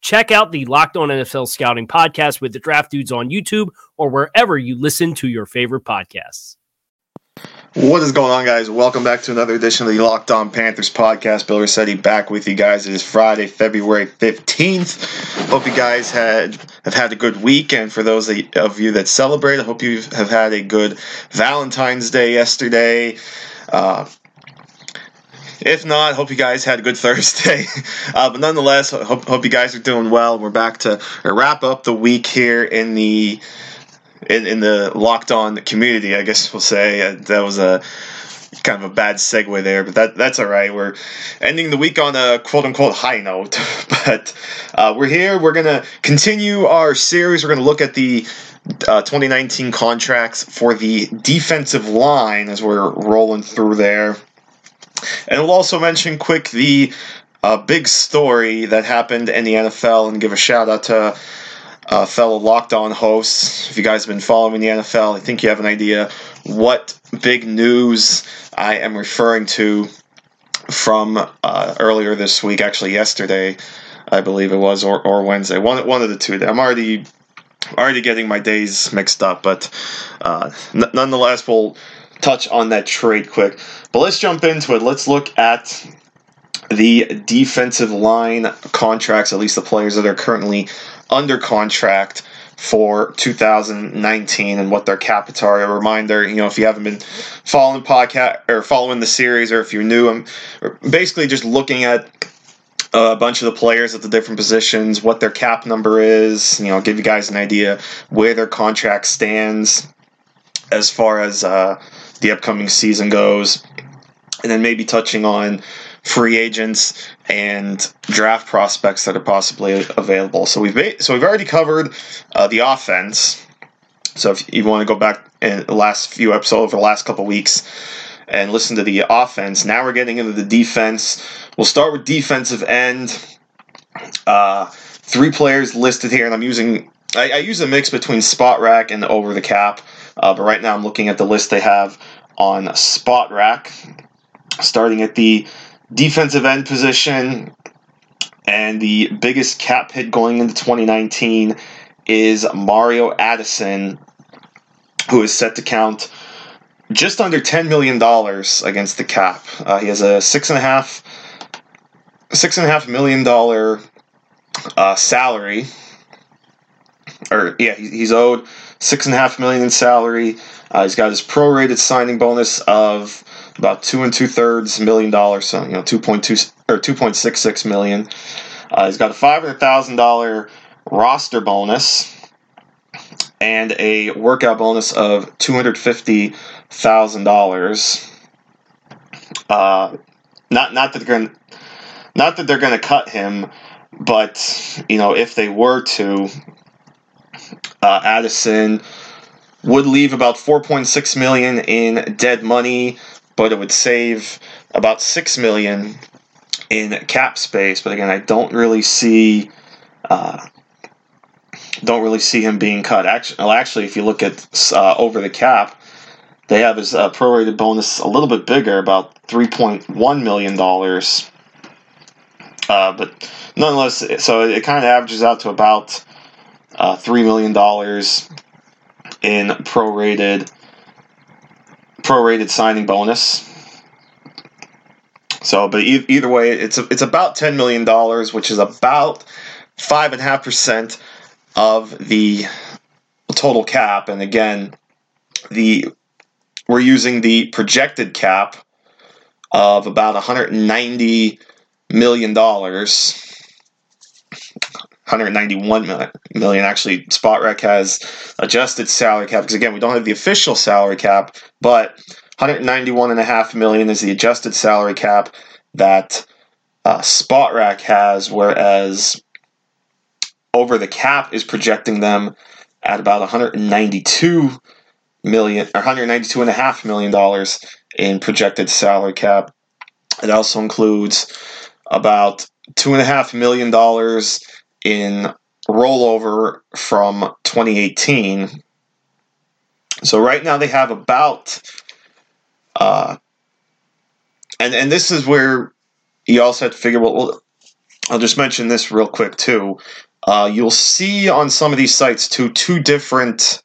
Check out the Locked On NFL Scouting podcast with the Draft Dudes on YouTube or wherever you listen to your favorite podcasts. What is going on, guys? Welcome back to another edition of the Locked On Panthers podcast. Bill Rossetti back with you guys. It is Friday, February 15th. Hope you guys had have had a good week. And for those of you that celebrate, I hope you have had a good Valentine's Day yesterday. Uh, if not, hope you guys had a good Thursday. Uh, but nonetheless, hope, hope you guys are doing well. We're back to wrap up the week here in the in, in the locked on community, I guess we'll say. Uh, that was a kind of a bad segue there, but that that's all right. We're ending the week on a quote unquote high note, but uh, we're here. We're gonna continue our series. We're gonna look at the uh, 2019 contracts for the defensive line as we're rolling through there, and we'll also mention quick the uh, big story that happened in the NFL and give a shout out to uh, fellow Locked On hosts. If you guys have been following the NFL, I think you have an idea what big news I am referring to from uh, earlier this week, actually yesterday, I believe it was, or, or Wednesday. One, one of the two. I'm already already getting my days mixed up, but uh, n- nonetheless, we'll touch on that trade quick. But let's jump into it. Let's look at the defensive line contracts, at least the players that are currently under contract for 2019 and what their capita are. A reminder, you know, if you haven't been following podcast or following the series, or if you're new, I'm basically just looking at a bunch of the players at the different positions, what their cap number is. You know, give you guys an idea where their contract stands as far as uh, the upcoming season goes, and then maybe touching on free agents and draft prospects that are possibly available. So we've so we've already covered uh, the offense. So if you want to go back in the last few episodes over the last couple weeks and listen to the offense, now we're getting into the defense. We'll start with defensive end. Uh, three players listed here, and I'm using I, I use a mix between Spotrac and over the cap. Uh, but right now I'm looking at the list they have on Spotrac. Starting at the defensive end position, and the biggest cap hit going into 2019 is Mario Addison, who is set to count just under $10 million against the cap. Uh, he has a six and a half, six and a half million dollar uh, salary, or yeah, he's owed six and a half million in salary. Uh, he's got his prorated signing bonus of about two and two thirds million dollars, so you know two point two or two point six six million. Uh, he's got a five hundred thousand dollar roster bonus and a workout bonus of two hundred fifty thousand uh, dollars. Not not that they're going not that they're going to cut him, but you know if they were to, uh, Addison would leave about 4.6 million in dead money but it would save about six million in cap space. But again, I don't really see. Uh, don't really see him being cut. Actually, well, actually, if you look at uh, over the cap, they have his uh, prorated bonus a little bit bigger, about three point one million dollars. Uh, but nonetheless, so it, kind of averages out to about uh, three million dollars in prorated prorated signing bonus. So, but e- either way, it's a, it's about ten million dollars, which is about five and a half percent of the total cap. And again, the we're using the projected cap of about 190 million dollars 191 million actually Spotrac has adjusted salary cap because again we don't have the official salary cap but 191 and a half million is the adjusted salary cap that uh, Spotrac has whereas over the cap is projecting them at about 192 million or 192 and a half million dollars in projected salary cap. It also includes about two and a half million dollars in rollover from 2018. So right now they have about, uh, and and this is where you also have to figure. Well, I'll just mention this real quick too. Uh, you'll see on some of these sites too two different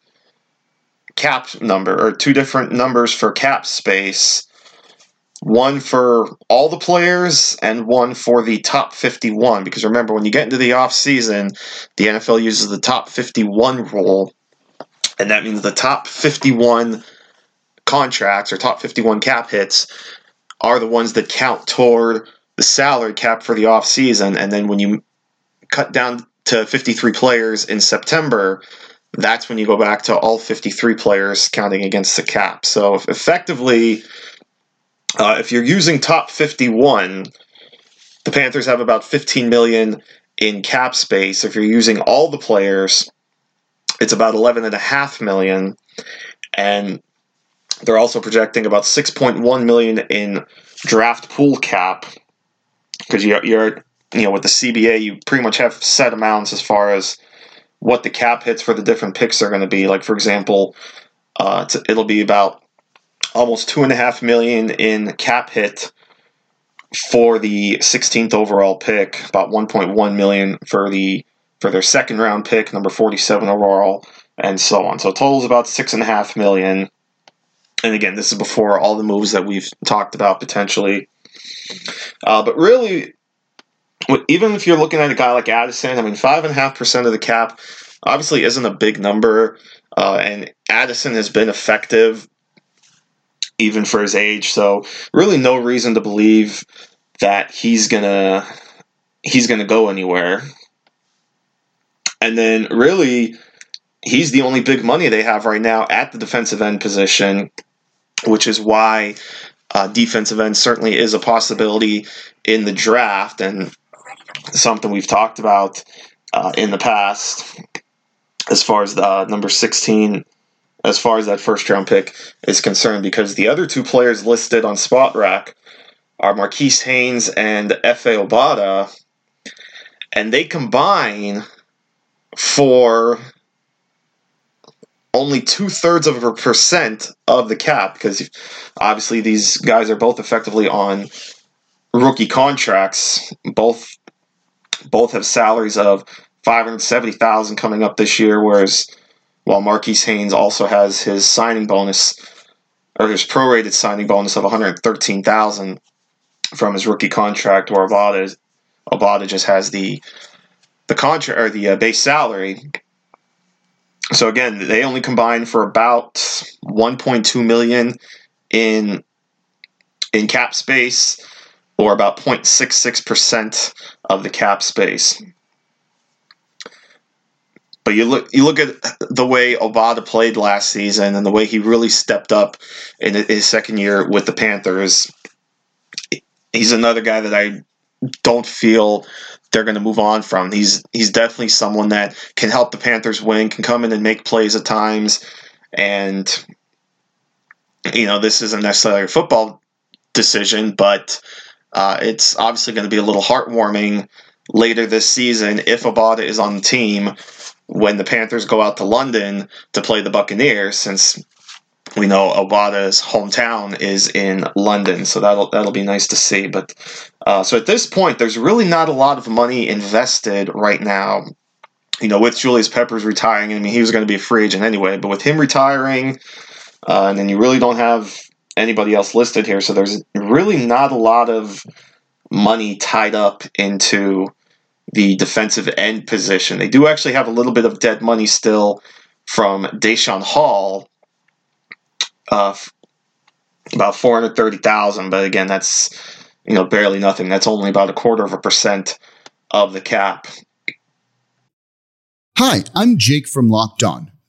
cap number or two different numbers for cap space one for all the players and one for the top 51 because remember when you get into the off season the NFL uses the top 51 rule and that means the top 51 contracts or top 51 cap hits are the ones that count toward the salary cap for the off season and then when you cut down to 53 players in September that's when you go back to all 53 players counting against the cap. So effectively uh, if you're using top 51, the Panthers have about 15 million in cap space. If you're using all the players, it's about 11.5 million. And they're also projecting about 6.1 million in draft pool cap because you're, you're, you know, with the CBA, you pretty much have set amounts as far as what the cap hits for the different picks are going to be. Like, for example, uh, it'll be about almost two and a half million in cap hit for the 16th overall pick, about 1.1 million for the for their second round pick, number 47 overall, and so on. So total is about six and a half million. And again, this is before all the moves that we've talked about potentially. Uh, but really, even if you're looking at a guy like Addison, I mean, five and a half percent of the cap obviously isn't a big number, uh, and Addison has been effective even for his age. So really, no reason to believe that he's gonna he's gonna go anywhere. And then really, he's the only big money they have right now at the defensive end position, which is why uh, defensive end certainly is a possibility in the draft and something we've talked about uh, in the past as far as the uh, number 16 as far as that first round pick is concerned because the other two players listed on Spotrac are Marquis Haynes and Efe Obada, and they combine for only two thirds of a percent of the cap because obviously these guys are both effectively on rookie contracts. Both both have salaries of five hundred seventy thousand coming up this year, whereas while Marquis Haynes also has his signing bonus or his prorated signing bonus of 113,000 from his rookie contract, where Obada, Obada just has the the contract or the uh, base salary. So again, they only combine for about 1.2 million in in cap space, or about 0.66 percent of the cap space. But you look you look at the way Obada played last season and the way he really stepped up in his second year with the Panthers. He's another guy that I don't feel they're going to move on from. He's he's definitely someone that can help the Panthers win, can come in and make plays at times, and you know this isn't necessarily a football decision, but uh, it's obviously going to be a little heartwarming later this season if Obada is on the team when the Panthers go out to London to play the Buccaneers, since we know Obada's hometown is in London, so that'll that'll be nice to see. But uh, so at this point, there's really not a lot of money invested right now. You know, with Julius Peppers retiring, I mean, he was going to be a free agent anyway, but with him retiring, uh, and then you really don't have anybody else listed here, so there's really not a lot of money tied up into the defensive end position. They do actually have a little bit of dead money still from Daeshon Hall, uh, about four hundred thirty thousand. But again, that's you know barely nothing. That's only about a quarter of a percent of the cap. Hi, I'm Jake from Locked On.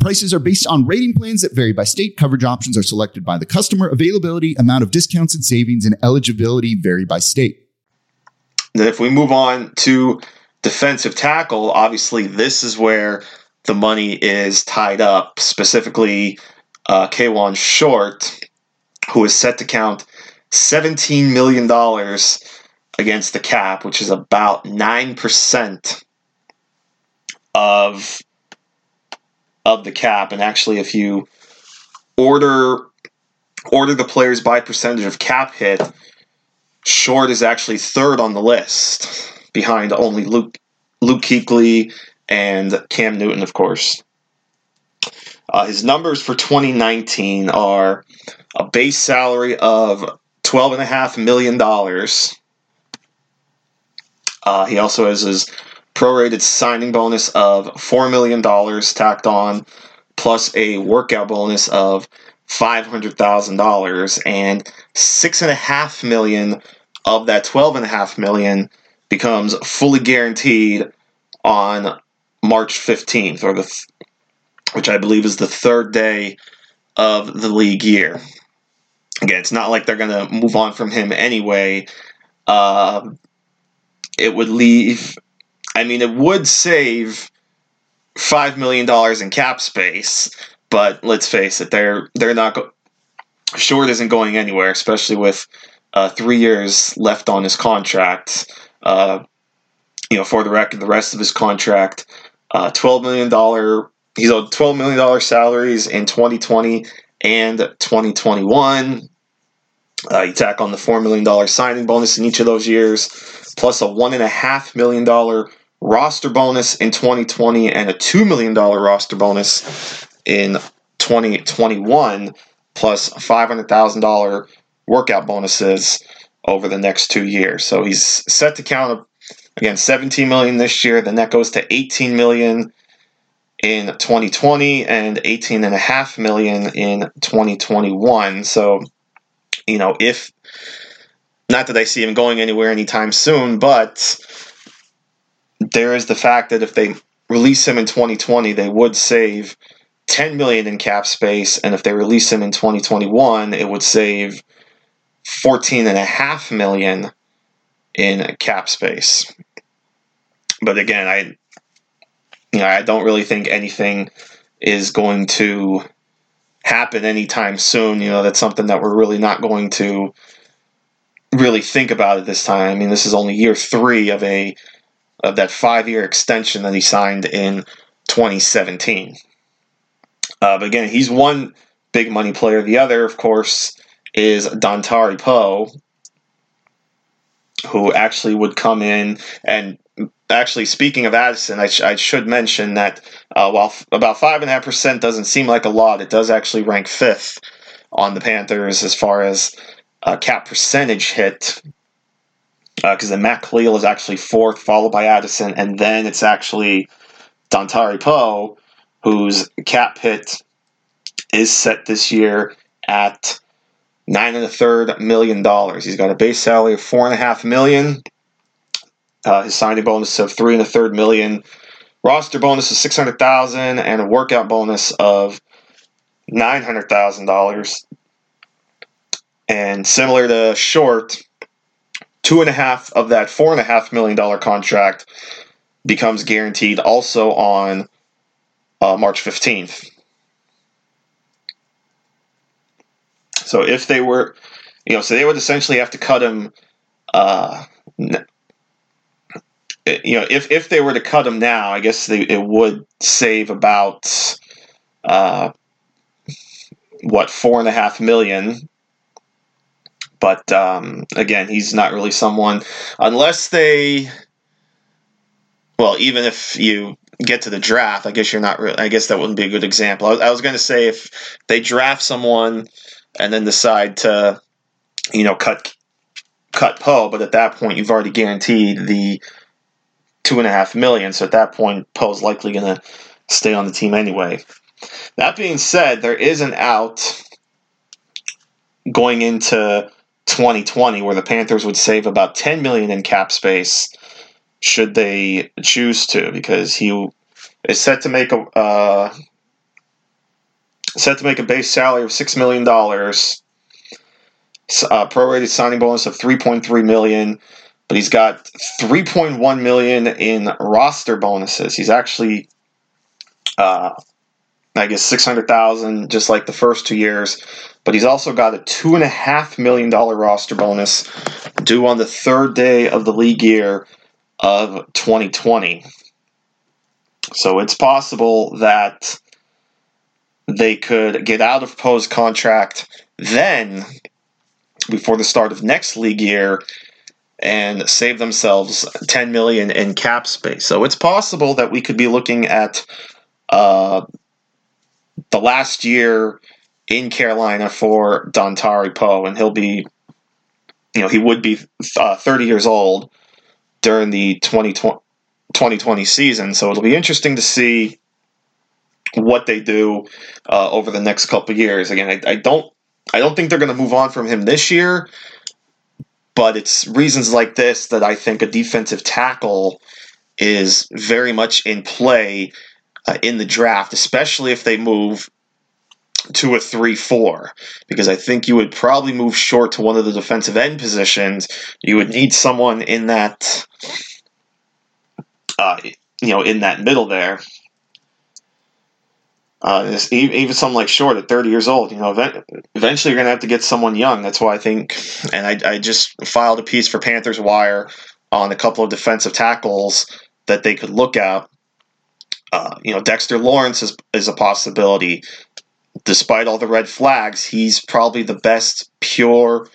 Prices are based on rating plans that vary by state. Coverage options are selected by the customer. Availability, amount of discounts and savings, and eligibility vary by state. Then, if we move on to defensive tackle, obviously this is where the money is tied up. Specifically, uh, Kawann Short, who is set to count $17 million against the cap, which is about 9% of of the cap. And actually, if you order order the players by percentage of cap hit, Short is actually third on the list, behind only Luke Luke Kuechly and Cam Newton, of course. Uh, his numbers for 2019 are a base salary of $12.5 million. Uh, he also has his prorated signing bonus of $4 million tacked on, plus a workout bonus of $500,000 and 6.5 million of that 12.5 million becomes fully guaranteed on March 15th, or the th- which I believe is the third day of the league year. Again, it's not like they're going to move on from him anyway. Uh, it would leave I mean, it would save five million dollars in cap space, but let's face it, they're they're not go- short isn't going anywhere, especially with uh, three years left on his contract. Uh, you know, for the record, the rest of his contract, uh, twelve million dollar. He's owed twelve million dollar salaries in 2020 and 2021. Uh, you tack on the four million dollar signing bonus in each of those years, plus a one and a half million dollar roster bonus in 2020 and a $2 million roster bonus in 2021, plus $500,000 workout bonuses over the next two years. So he's set to count up again 17 million this year. Then that goes to 18 million in 2020 and 18 and a half million in 2021. So, you know, if not that I see him going anywhere anytime soon, but there is the fact that if they release him in 2020, they would save 10 million in cap space, and if they release him in 2021, it would save 14 and a half million in cap space. But again, I you know, I don't really think anything is going to happen anytime soon. You know, that's something that we're really not going to really think about at this time. I mean, this is only year three of a of that five year extension that he signed in 2017. Uh, but again, he's one big money player. The other, of course, is Dontari Poe, who actually would come in and actually speaking of Addison, I, sh- I should mention that uh, while f- about five and a half percent doesn't seem like a lot, it does actually rank fifth on the Panthers as far as uh, cap percentage hit because uh, then Matt Kalil is actually fourth, followed by Addison, and then it's actually Dontari Poe, whose cap hit is set this year at nine and a third million dollars. He's got a base salary of four and a half million. Uh, his signing bonus of three and a third million. Roster bonus of six hundred thousand and a workout bonus of nine hundred thousand dollars. And similar to Short, two and a half of that four and a half million dollar contract becomes guaranteed also on uh, March 15th. So if they were, you know, so they would essentially have to cut him, uh, you know, if, if they were to cut him now, I guess they, it would save about, uh, what, four and a half million but um, again, he's not really someone unless they. Well, even if you get to the draft, I guess you're not. I guess that wouldn't be a good example. I, I was going to say if they draft someone and then decide to, you know, cut cut Poe, but at that point you've already guaranteed the two and a half million. So at that point, Poe's likely going to stay on the team anyway. That being said, there is an out going into 2020 where the Panthers would save about 10 million in cap space should they choose to because he is set to make a uh, set to make a base salary of 6 million dollars uh, prorated signing bonus of 3.3 million but he's got 3.1 million in roster bonuses. He's actually uh, I guess 600,000 just like the first two years but he's also got a two and a half million dollar roster bonus due on the third day of the league year of 2020. So it's possible that they could get out of Poe's contract then before the start of next league year and save themselves 10 million in cap space. So it's possible that we could be looking at uh, last year in Carolina for Dontari Poe, and he'll be, you know, he would be uh, 30 years old during the 2020, 2020 season. So it'll be interesting to see what they do uh, over the next couple years. Again, I, I don't, I don't think they're going to move on from him this year, but it's reasons like this that I think a defensive tackle is very much in play uh, in the draft, especially if they move to a 3 4 because I think you would probably move short to one of the defensive end positions. You would need someone in that, uh, you know, in that middle there. Uh, even someone like Short at 30 years old, you know, eventually you're going to have to get someone young. That's why I think, and I, I just filed a piece for Panthers Wire on a couple of defensive tackles that they could look at. Uh, you know, Dexter Lawrence is, is a possibility despite all the red flags, he's probably the best pure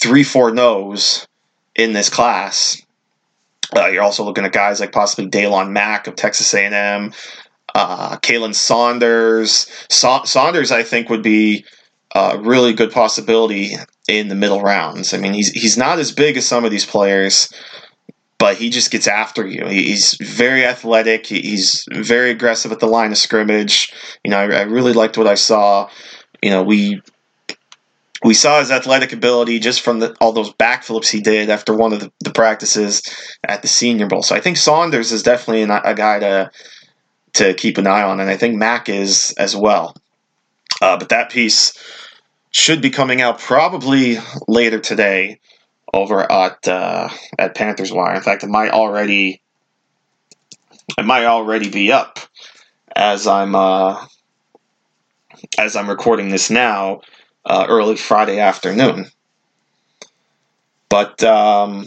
3 4 nose in this class. Uh, you're also looking at guys like possibly Daylon Mack of Texas A&M, uh, Khalen Saunders. Sa- Saunders, I think, would be a really good possibility in the middle rounds. I mean, he's he's not as big as some of these players, but he just gets after you. He's very athletic. He's very aggressive at the line of scrimmage. You know, I, I really liked what I saw. You know, we we saw his athletic ability just from the, all those backflips he did after one of the, the, practices at the Senior Bowl. So I think Saunders is definitely an, a guy to to keep an eye on, and I think Mack is as well. Uh, but that piece should be coming out probably later today over at uh, at Panthers Wire. In fact, it might already it might already be up as I'm uh, as I'm recording this now, uh, early Friday afternoon. But um,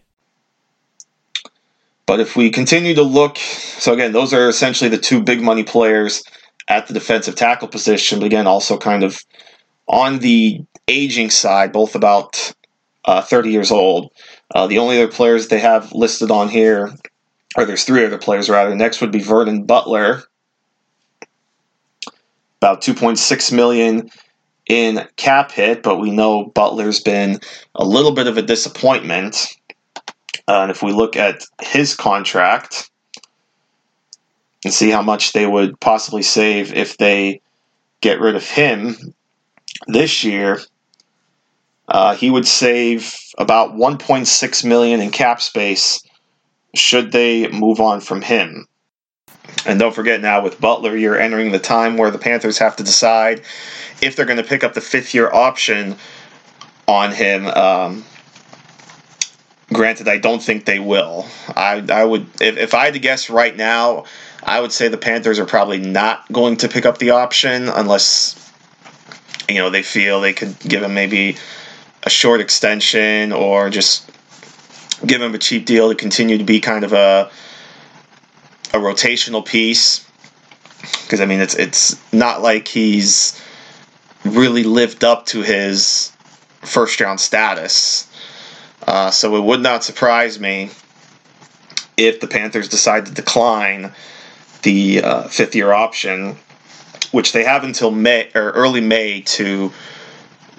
But if we continue to look, so again, those are essentially the two big money players at the defensive tackle position, but again, also kind of on the aging side, both about uh, 30 years old. Uh, the only other players they have listed on here, or there's three other players rather. Next would be Vernon Butler, about 2.6 million in cap hit, but we know Butler's been a little bit of a disappointment. Uh, and if we look at his contract and see how much they would possibly save if they get rid of him this year, uh, he would save about 1.6 million in cap space should they move on from him. And don't forget now with Butler, you're entering the time where the Panthers have to decide if they're going to pick up the fifth year option on him. Um, granted, I don't think they will. I, I would, if, if I had to guess right now, I would say the Panthers are probably not going to pick up the option unless, you know, they feel they could give him maybe a short extension or just give him a cheap deal to continue to be kind of a a rotational piece because I mean it's it's not like he's really lived up to his first round status. Uh, so it would not surprise me if the Panthers decide to decline the uh, fifth year option, which they have until May or early May to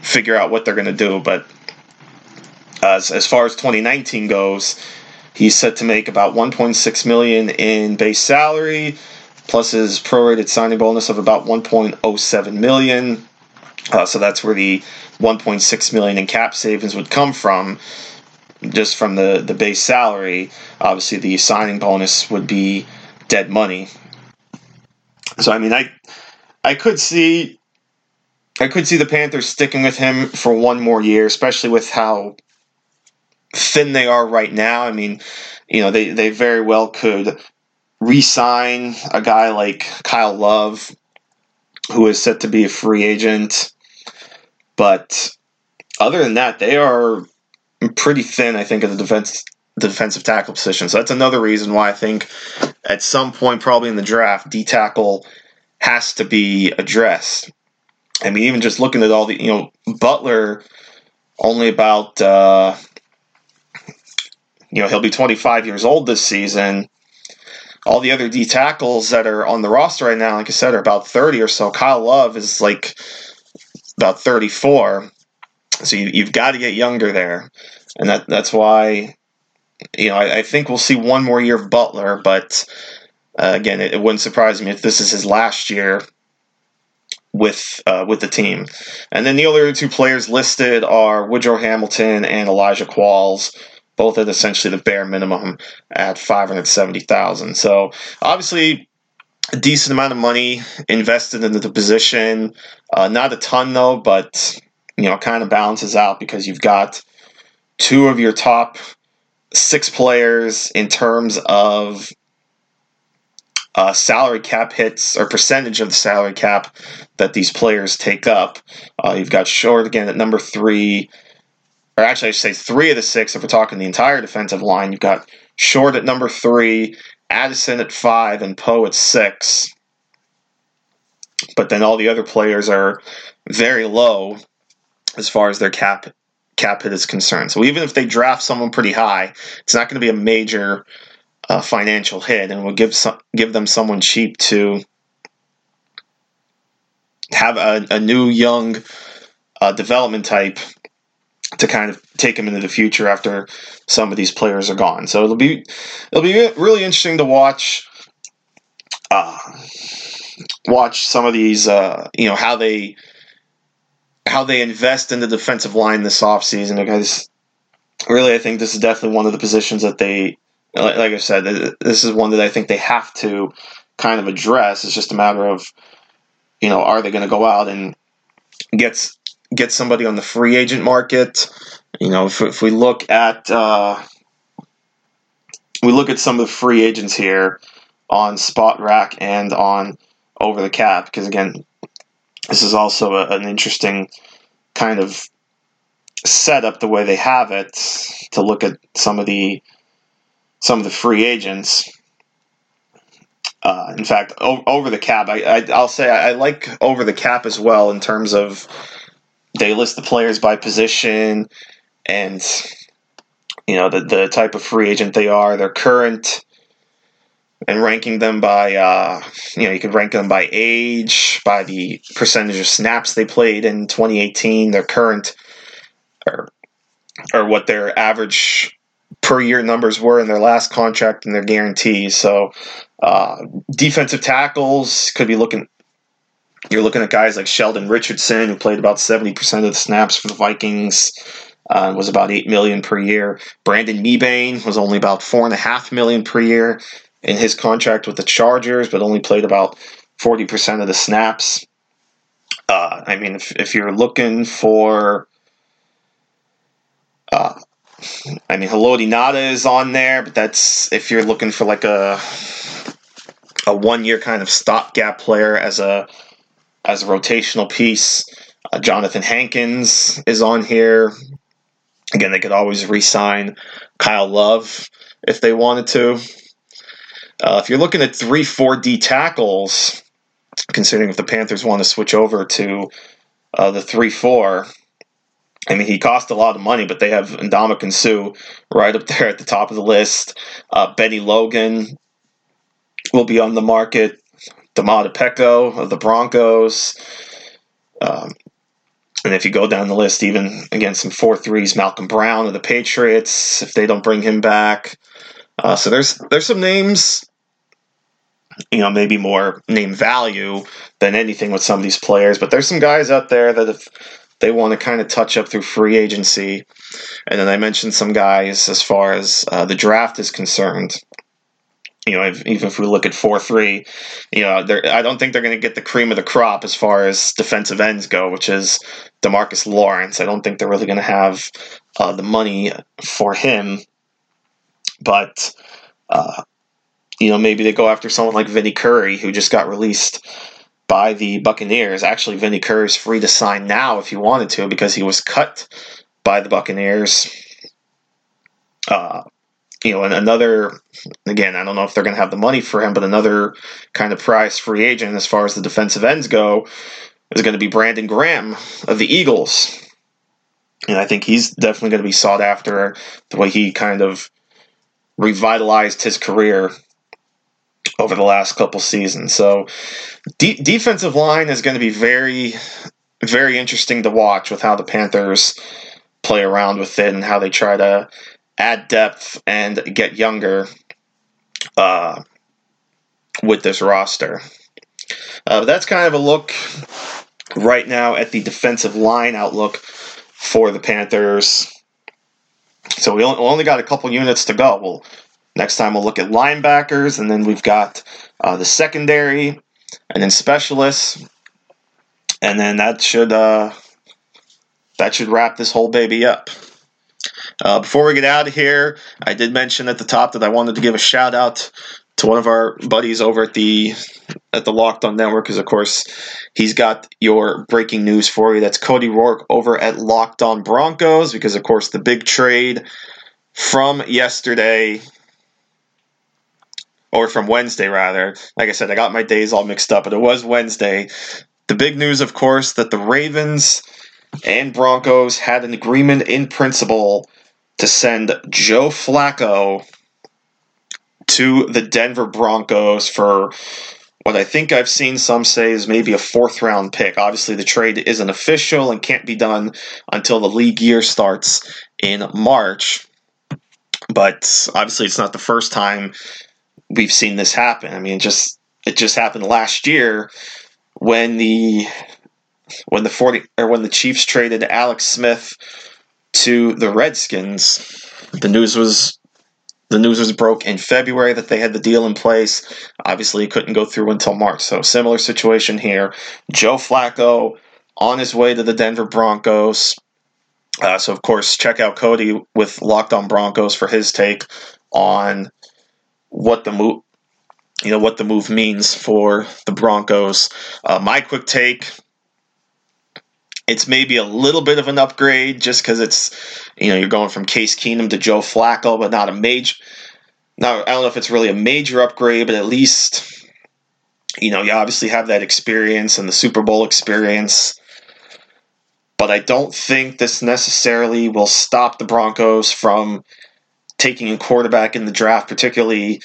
figure out what they're going to do. But as as far as 2019 goes, he's set to make about 1.6 million in base salary, plus his prorated signing bonus of about 1.07 million. Uh, so that's where the 1.6 million in cap savings would come from, just from the the base salary. Obviously, the signing bonus would be dead money. So I mean, I I could see I could see the Panthers sticking with him for one more year, especially with how thin they are right now. I mean, you know, they, they very well could re sign a guy like Kyle Love, who is set to be a free agent. But other than that, they are pretty thin, I think, at the defense defensive tackle position. So that's another reason why I think at some point, probably in the draft, D tackle has to be addressed. I mean, even just looking at all the, you know, Butler only about, uh, you know, he'll be 25 years old this season. All the other D tackles that are on the roster right now, like I said, are about 30 or so. Kyle Love is like about 34. So you, have got to get younger there. And that that's why, you know, I, I think we'll see one more year of Butler, but uh, again, it, it wouldn't surprise me if this is his last year with uh, with the team. And then the other two players listed are Woodrow Hamilton and Elijah Qualls, both at essentially the bare minimum at five hundred seventy thousand. So obviously. A decent amount of money invested into the position. Uh, not a ton though, but you know, kind of balances out because you've got two of your top six players in terms of uh, salary cap hits or percentage of the salary cap that these players take up. Uh, you've got Short again at number three, or actually, I should say three of the six if we're talking the entire defensive line. You've got Short at number three, Addison at five, and Poe at six. But then all the other players are very low as far as their cap cap hit is concerned. So even if they draft someone pretty high, it's not going to be a major uh, financial hit, and will give some, give them someone cheap to have a, a new young uh, development type to kind of take them into the future after some of these players are gone. So it'll be it'll be really interesting to watch uh, watch some of these uh, you know how they how they invest in the defensive line this offseason because really I think this is definitely one of the positions that they like, I said, this is one that I think they have to kind of address. It's just a matter of, you know, are they going to go out and get get somebody on the free agent market? You know, if, if we look at uh, we look at some of the free agents here on Spotrac and on over the cap, because again, this is also a, an interesting kind of setup the way they have it to look at some of the some of the free agents. Uh, in fact, o- over the cap, I, will say I, I like over the cap as well in terms of they list the players by position and you know the the type of free agent they are, their current, and ranking them by uh, you know you could rank them by age, by the percentage of snaps they played in 2018, their current, or or what their average per year numbers were in their last contract and their guarantees. So uh, defensive tackles could be looking. You're looking at guys like Sheldon Richardson, who played about 70% of the snaps for the Vikings, uh, was about eight million per year. Brandon Mebane was only about four and a half million per year in his contract with the Chargers, but only played about 40% of the snaps. Uh, I mean, if, if you're looking for uh, I mean, Haloti Ngata is on there, but that's if you're looking for like a a one year kind of stopgap player as a as a rotational piece. Uh, Johnathan Hankins is on here. Again, they could always re-sign Kyle Love if they wanted to. Uh, if you're looking at three, four D tackles, considering if the Panthers want to switch over to uh, the three, four, I mean, he cost a lot of money, but they have Ndamukong Suh right up there at the top of the list. Uh, Bennie Logan will be on the market. Domata Peko of the Broncos. Um, and if you go down the list, even again, some 4 3s, Malcolm Brown of the Patriots, if they don't bring him back. Uh, so there's there's some names, you know, maybe more name value than anything with some of these players, but there's some guys out there that if they want to kind of touch up through free agency. And then I mentioned some guys as far as uh, the draft is concerned. You know, if, even if we look at four three, you know, I don't think they're going to get the cream of the crop as far as defensive ends go, which is Demarcus Lawrence. I don't think they're really going to have uh, the money for him, but uh, you know, maybe they go after someone like Vinny Curry, who just got released by the Buccaneers. Actually, Vinny Curry is free to sign now if he wanted to because he was cut by the Buccaneers. Uh, you know, and another, again, I don't know if they're going to have the money for him, but another kind of prize free agent as far as the defensive ends go is going to be Brandon Graham of the Eagles. And I think he's definitely going to be sought after the way he kind of revitalized his career over the last couple seasons. So, de- defensive line is going to be very, very interesting to watch with how the Panthers play around with it and how they try to add depth and get younger uh, with this roster. Uh, that's kind of a look right now at the defensive line outlook for the Panthers. So we only got a couple units to go. We'll Next time we'll look at linebackers, and then we've got uh, the secondary, and then specialists, and then that should uh, that should wrap this whole baby up. Uh, before we get out of here, I did mention at the top that I wanted to give a shout out to one of our buddies over at the at the Locked On Network, because of course he's got your breaking news for you. That's Cody Rourke over at Locked On Broncos, because of course the big trade from yesterday or from Wednesday rather. Like I said, I got my days all mixed up, but it was Wednesday. The big news, of course, that the Ravens and Broncos had an agreement in principle to send Joe Flacco to the Denver Broncos for what I think I've seen some say is maybe a fourth round pick. Obviously, the trade isn't official and can't be done until the league year starts in March. But obviously, it's not the first time we've seen this happen. I mean, just it just happened last year when the when the 40 or when the Chiefs traded Alex Smith to the Redskins. The news was the news was broke in February that they had the deal in place. Obviously, it couldn't go through until March. So, similar situation here. Joe Flacco on his way to the Denver Broncos. Uh, so, of course, check out Cody with Locked On Broncos for his take on what the move you know what the move means for the Broncos. Uh, my quick take: it's maybe a little bit of an upgrade just because it's you know you're going from Case Keenum to Joe Flacco, but not a major now, I don't know if it's really a major upgrade, but at least, you know, you obviously have that experience and the Super Bowl experience. But I don't think this necessarily will stop the Broncos from taking a quarterback in the draft, particularly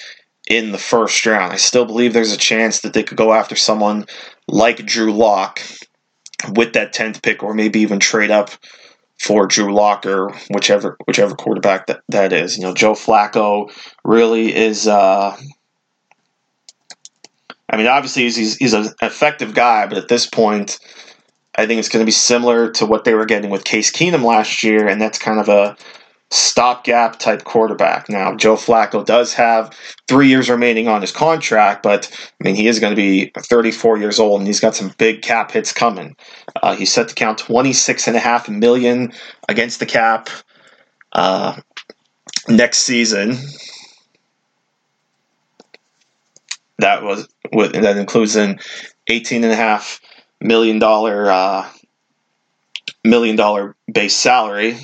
in the first round. I still believe there's a chance that they could go after someone like Drew Lock with that 10th pick or maybe even trade up for Drew Lock or whichever whichever quarterback that, that is. You know, Joe Flacco really is uh, I mean, obviously he's, he's an effective guy, but at this point, I think it's going to be similar to what they were getting with Case Keenum last year, and that's kind of a stopgap type quarterback. Now, Joe Flacco does have three years remaining on his contract, but I mean, he is going to be 34 years old and he's got some big cap hits coming. Uh, he's set to count 26.5 million against the cap uh, next season. That was with that includes an 18.5 million dollar uh, million dollar base salary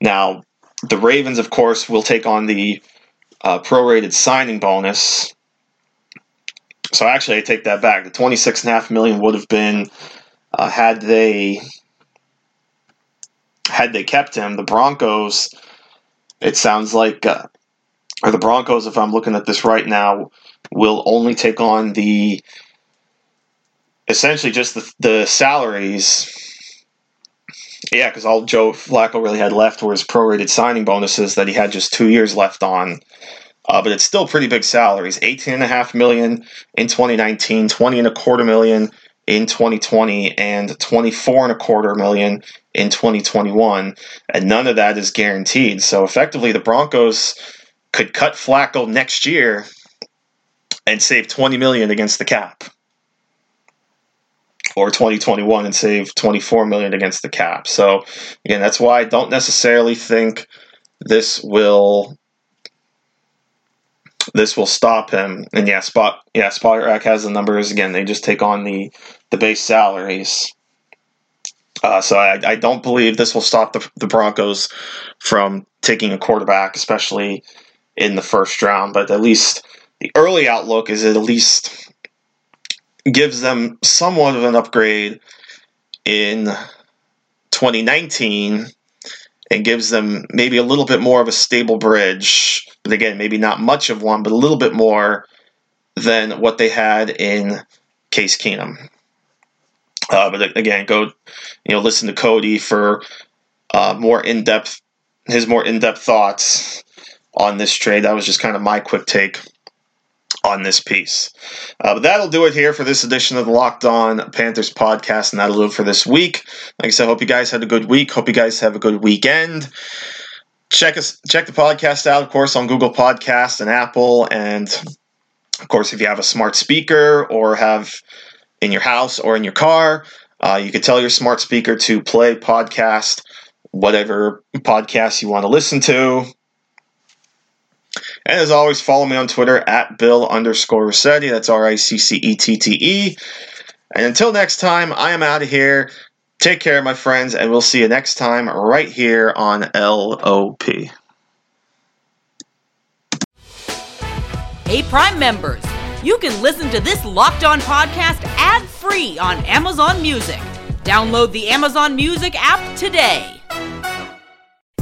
now, the Ravens, of course, will take on the uh, prorated signing bonus. So actually, I take that back. The twenty-six and a half million would have been uh, had they had they kept him. The Broncos, it sounds like, uh, or the Broncos, if I'm looking at this right now, will only take on the essentially just the, the salaries yeah, because all Joe Flacco really had left were his prorated signing bonuses that he had just two years left on. Uh, but it's still pretty big salaries: eighteen and a half million in 2019, 20 and a quarter million in 2020, and 24 and a quarter million in 2021. And none of that is guaranteed. So effectively, the Broncos could cut Flacco next year and save 20 million against the cap or 2021 and save 24 million against the cap. So again, that's why I don't necessarily think this will this will stop him. And yeah, spot yeah, spot Spotrac has the numbers again. They just take on the the base salaries. Uh, so I, I don't believe this will stop the, the Broncos from taking a quarterback, especially in the first round. But at least the early outlook is at least gives them somewhat of an upgrade in 2019 and gives them maybe a little bit more of a stable bridge. But again, maybe not much of one, but a little bit more than what they had in Case Keenum. Uh, but again, go you know listen to Cody for uh, more in depth his more in depth thoughts on this trade. That was just kind of my quick take on this piece. Uh, but that'll do it here for this edition of the Locked On Panthers podcast, and that'll do it for this week. Like I said, hope you guys had a good week. Hope you guys have a good weekend. Check us, check the podcast out, of course, on Google Podcast and Apple, and of course, if you have a smart speaker or have in your house or in your car, uh, you could tell your smart speaker to play podcast, whatever podcast you want to listen to. And as always, follow me on Twitter at Bill underscore Riccette. That's R I C C E T T E. And until next time, I am out of here. Take care, my friends, and we'll see you next time right here on LOP. Hey, Prime members, you can listen to this locked on podcast ad free on Amazon Music. Download the Amazon Music app today.